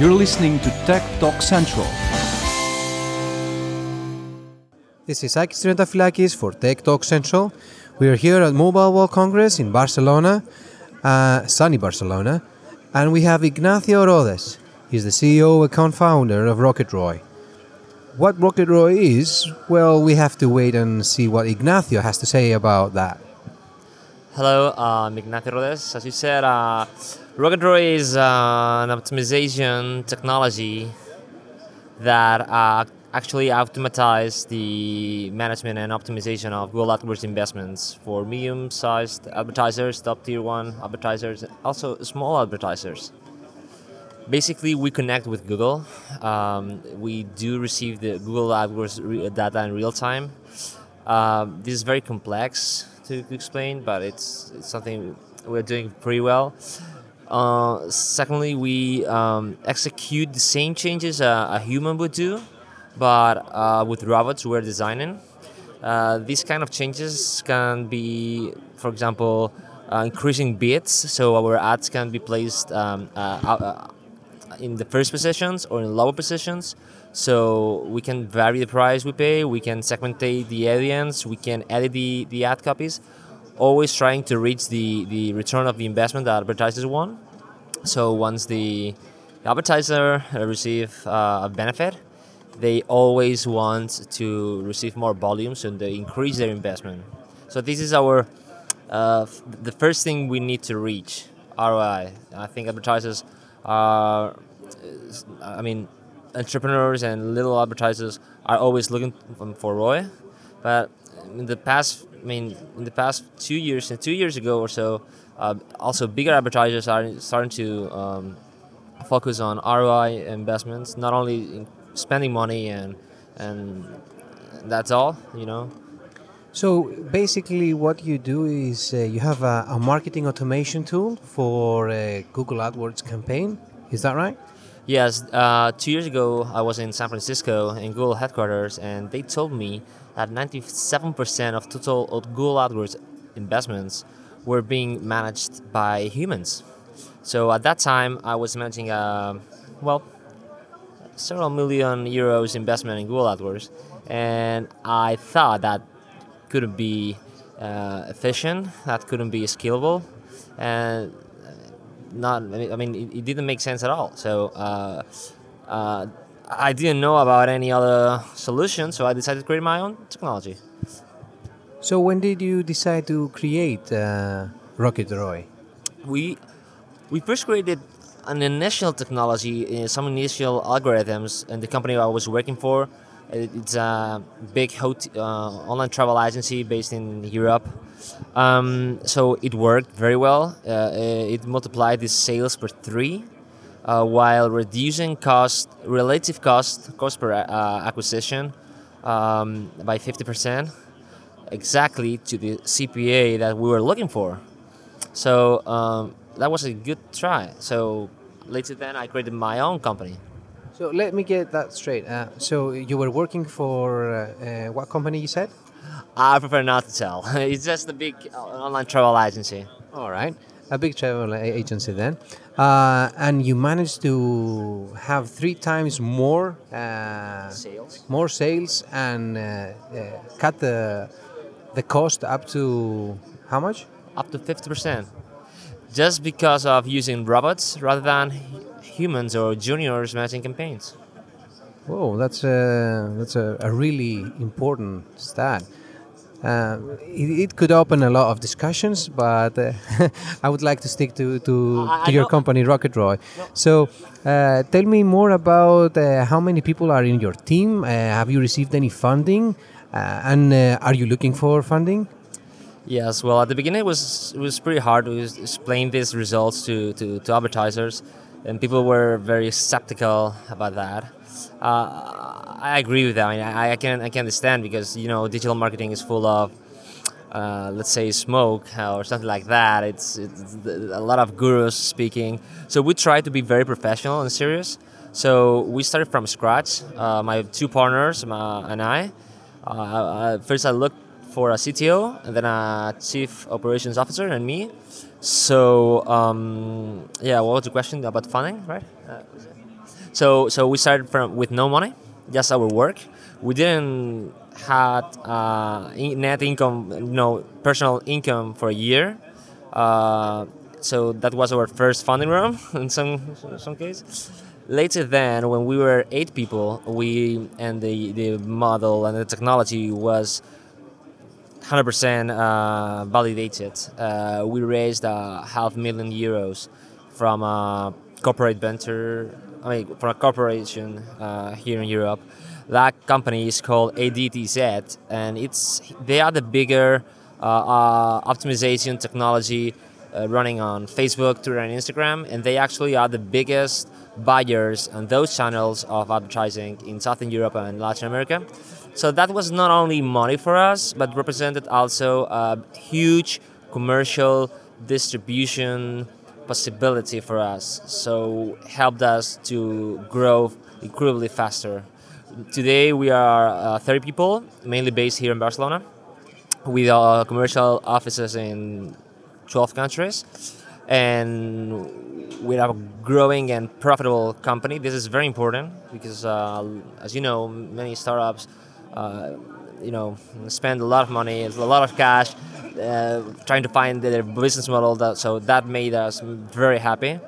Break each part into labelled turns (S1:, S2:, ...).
S1: You're listening to Tech Talk Central.
S2: This is Sakis Triantafilakis for Tech Talk Central. We are here at Mobile World Congress in Barcelona, uh, sunny Barcelona, and we have Ignacio Rodes. He's the CEO and co-founder of RocketROI. What RocketROI is, well, we have to wait and see what Ignacio has to say about that.
S3: Hello, I'm Ignacio Rodes. As you said, uh, RocketROI is uh, an optimization technology that uh, actually automatize the management and optimization of Google AdWords investments for medium-sized advertisers, top tier one advertisers, also small advertisers. Basically, we connect with Google. Um, we do receive the Google AdWords data in real time. Um, this is very complex to, to explain, but it's, it's something we're doing pretty well. Uh, secondly, we um, execute the same changes a, a human would do, but uh, with robots we're designing. Uh, these kind of changes can be, for example, uh, increasing bids, so our ads can be placed um, uh, uh, in the first positions or in lower positions. So we can vary the price we pay, we can segmentate the audience, we can edit the, the ad copies, always trying to reach the, the return of the investment that advertisers want. So once the advertiser uh, receive uh, a benefit, they always want to receive more volumes and they increase their investment. So this is our uh, f- the first thing we need to reach ROI. I think advertisers are, I mean, entrepreneurs and little advertisers are always looking for ROI, but in the past, I mean, in the past two years and two years ago or so, uh, also bigger advertisers are starting to um, focus on ROI investments, not only in spending money and and that's all, you know.
S2: So basically, what you do is uh, you have a, a marketing automation tool for a Google AdWords campaign. Is that right?
S3: Yes, uh, two years ago I was in San Francisco in Google headquarters, and they told me that 97% of total Google AdWords investments were being managed by humans. So at that time, I was managing a well, several million euros investment in Google AdWords, and I thought that couldn't be uh, efficient, that couldn't be scalable, and not. I mean, it, it didn't make sense at all. So uh, uh, I didn't know about any other solution, so I decided to create my own technology.
S2: So when did you decide to create uh, RocketROI?
S3: we we first created an initial technology, uh, some initial algorithms, in the company I was working for. It- It's a big hotel, uh, online travel agency based in Europe. Um, so it worked very well. Uh, it multiplied the sales per three, uh, while reducing cost, relative cost, cost per uh, acquisition, um, by fifty percent, exactly to the CPA that we were looking for. So um, that was a good try. So later then I created my own company.
S2: So let me get that straight. Uh, so you were working for uh, uh, what company you said?
S3: I prefer not to tell. it's just a big uh, online travel agency.
S2: All right, a big travel agency then, uh, and you managed to have three times more uh,
S3: Sales.
S2: more sales, and uh, uh, cut the the cost up to how much?
S3: Up to 50%. Just because of using robots rather than humans or juniors managing campaigns.
S2: Whoa, that's a that's a, a really important stat. Uh, it, it could open a lot of discussions, but uh, I would like to stick to to,
S3: I- I
S2: to your
S3: know-
S2: company, RocketROI. So, uh, tell me more about uh, how many people are in your team. Uh, have you received any funding, uh, and uh, are you looking for funding?
S3: Yes, well, at the beginning it was it was pretty hard to s- explain these results to, to, to advertisers, and people were very skeptical about that. Uh, I agree with that. I, mean, I, I can I can understand because you know digital marketing is full of uh, let's say smoke or something like that. It's, it's a lot of gurus speaking. So we try to be very professional and serious. So we started from scratch. Uh, my two partners uh, and I. Uh, uh, first, I looked for a CTO, and then a chief operations officer, and me. So um, yeah, what was the question about funding, right? Uh, So so we started from with no money, just our work. We didn't had uh, net income, you know, personal income for a year. Uh, so that was our first funding round in some some case. Later then, when we were eight people, we and the, the model and the technology was 100% uh, validated. Uh, we raised a half million euros from a corporate venture, I mean, from a corporation uh, here in Europe. That company is called ADTZ, and it's they are the bigger uh, uh, optimization technology uh, running on Facebook, Twitter, and Instagram, and they actually are the biggest buyers on those channels of advertising in Southern Europe and Latin America. So that was not only money for us, but represented also a huge commercial distribution possibility for us. So helped us to grow incredibly faster. Today we are uh, 30 people, mainly based here in Barcelona, with our commercial offices in 12 countries, and we have a growing and profitable company. This is very important because, uh, as you know, many startups, uh, you know, spend a lot of money, a lot of cash, uh, trying to find their business model. That, so that made us very happy,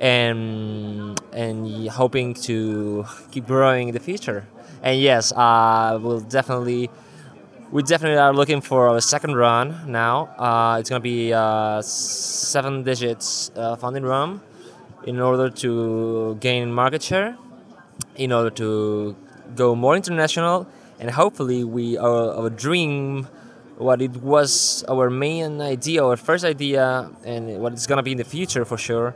S3: and and hoping to keep growing in the future. And yes, uh, we'll definitely we definitely are looking for a second run now. Uh, it's going to be uh, seven digits uh, funding run in order to gain market share, in order to go more international, and hopefully we our, our dream, what it was our main idea, our first idea, and what it's to be in the future for sure,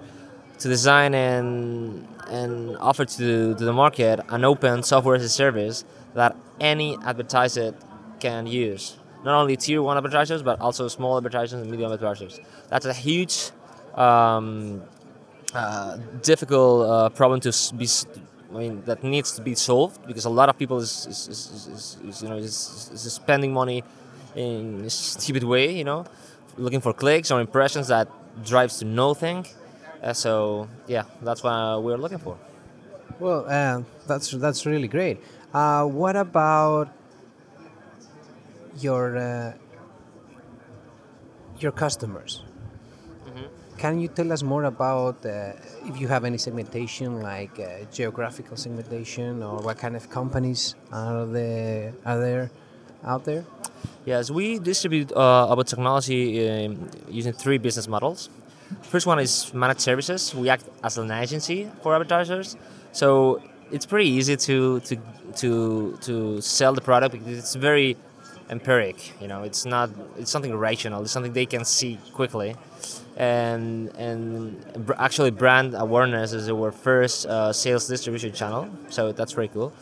S3: to design and and offer to, to the market an open software as a service that any advertiser can use. Not only tier one advertisers, but also small advertisers and medium advertisers. That's a huge, um, uh, difficult uh, problem to be. I mean, that needs to be solved because a lot of people is, is, is, is, is you know is, is spending money in a stupid way. You know, looking for clicks or impressions that drives to nothing. Uh, so yeah, that's what we're looking for.
S2: Well, uh, that's that's really great. Uh, what about your uh, your customers? Can you tell us more about uh, if you have any segmentation, like uh, geographical segmentation, or what kind of companies are there are there out there?
S3: Yes, we distribute uh, our technology um, using three business models. First one is managed services. We act as an agency for advertisers, so it's pretty easy to to to to sell the product because it's very empiric. You know, it's not it's something rational. It's something they can see quickly, and and actually brand awareness is our first uh, sales distribution channel. So that's pretty cool.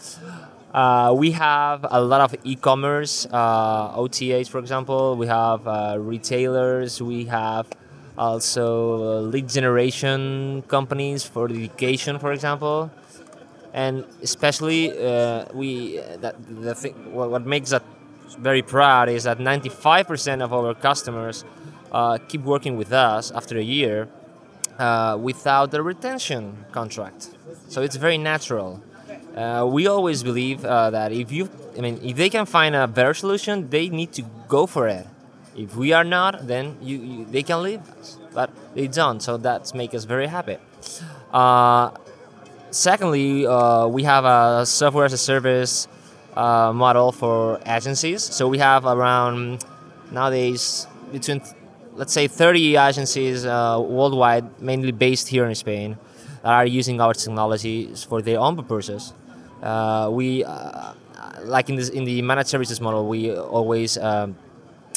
S3: Uh, we have a lot of e-commerce, uh, OTAs, for example. We have uh, retailers. We have also lead generation companies for education, for example. And especially, uh, we that the thing, what, what makes us very proud is that 95% of our customers uh, keep working with us after a year uh, without a retention contract. So it's very natural. Uh, we always believe uh, that if you, I mean, if they can find a better solution, they need to go for it. If we are not, then you, you they can leave us, but they don't. So that's make us very happy. Uh, secondly, uh, we have a software as a service uh, model for agencies. So we have around nowadays between let's say 30 agencies uh, worldwide, mainly based here in Spain, that are using our technologies for their own purposes. Uh, we uh, like in this in the managed services model, we always um,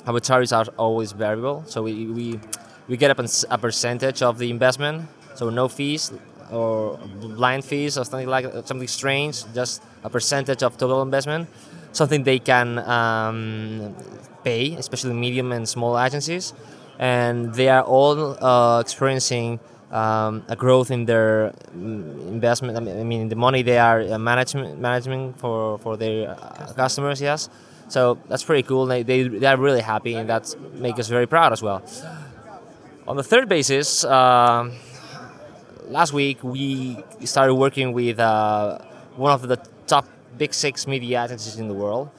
S3: our tariffs are always variable, so we, we, we get a, a percentage of the investment, so no fees or blind fees or something like something strange, just a percentage of total investment, something they can um, pay, especially medium and small agencies, and they are all uh, experiencing um, a growth in their mm, investment. I mean, the money they are uh, management management for for their uh, customers. Yes, so that's pretty cool. They, they they are really happy, and that makes us very proud as well. On the third basis, um last week we started working with uh, one of the top big six media agencies in the world,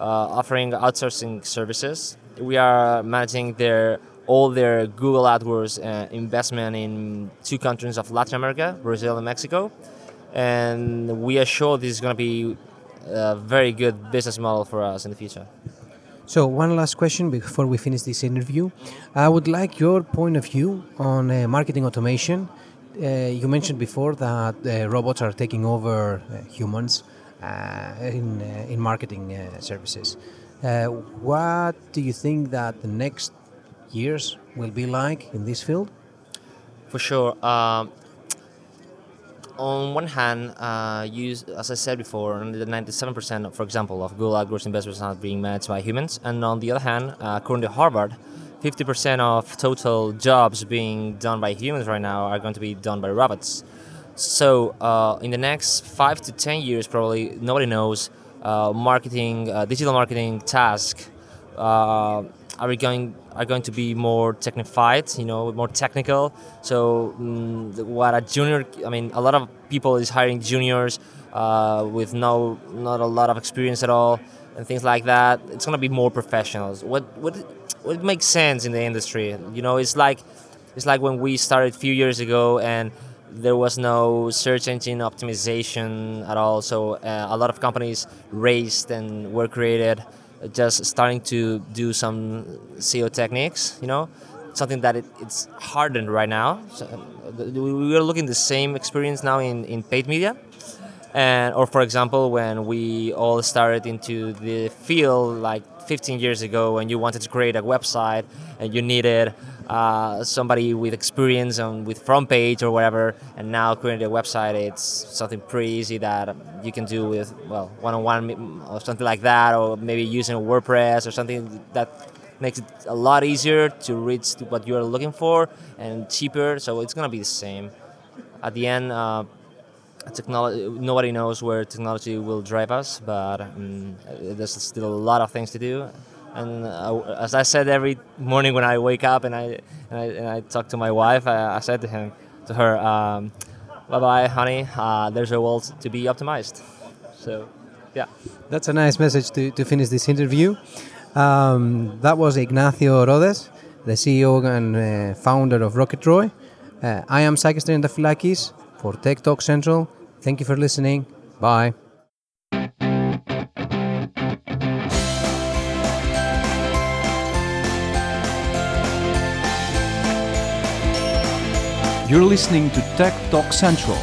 S3: uh, offering outsourcing services. We are managing their all their Google AdWords uh, investment in two countries of Latin America, Brazil and Mexico, and we are sure this is going to be a very good business model for us in the future.
S2: So, one last question before we finish this interview. I would like your point of view on uh, marketing automation. Uh, you mentioned before that uh, robots are taking over uh, humans in, in marketing services. what do you think that the next years will be like in this field?
S3: For sure. Um, on one hand, uh, use, as I said before, the 97%, for example, of Google AdWords investments are being managed by humans. And on the other hand, uh, according to Harvard, 50% of total jobs being done by humans right now are going to be done by robots. So, uh, in the next five to 10 years, probably nobody knows uh, marketing, uh, digital marketing task uh, are going are going to be more technified, you know, more technical. So mm, what a junior, I mean, a lot of people is hiring juniors uh, with no not a lot of experience at all and things like that. It's gonna be more professionals. What what what makes sense in the industry? You know, it's like it's like when we started a few years ago and there was no search engine optimization at all. So uh, a lot of companies raised and were created just starting to do some SEO techniques, you know, something that it, it's hardened right now. So uh, we are looking the same experience now in, in paid media. And, or for example, when we all started into the field like 15 years ago when you wanted to create a website and you needed uh, somebody with experience on with FrontPage or whatever, and now creating a website, it's something pretty easy that you can do with well one-on-one or something like that, or maybe using WordPress or something that makes it a lot easier to reach what you're looking for and cheaper. So it's gonna be the same. At the end. Uh, technology nobody knows where technology will drive us but um, there's still a lot of things to do and uh, as I said every morning when I wake up and I and I, and I talk to my wife, I, I, said to him, to her, um, "Bye bye, honey. Uh, there's a world to be optimized." So, yeah.
S2: That's a nice message to, to finish this interview. Um, that was Ignacio Rodes, the CEO and uh, founder of RocketROI. Uh, I am Sakis Triantafilakis for Tech Talk Central. Thank you for listening. Bye.
S1: You're listening to Tech Talk Central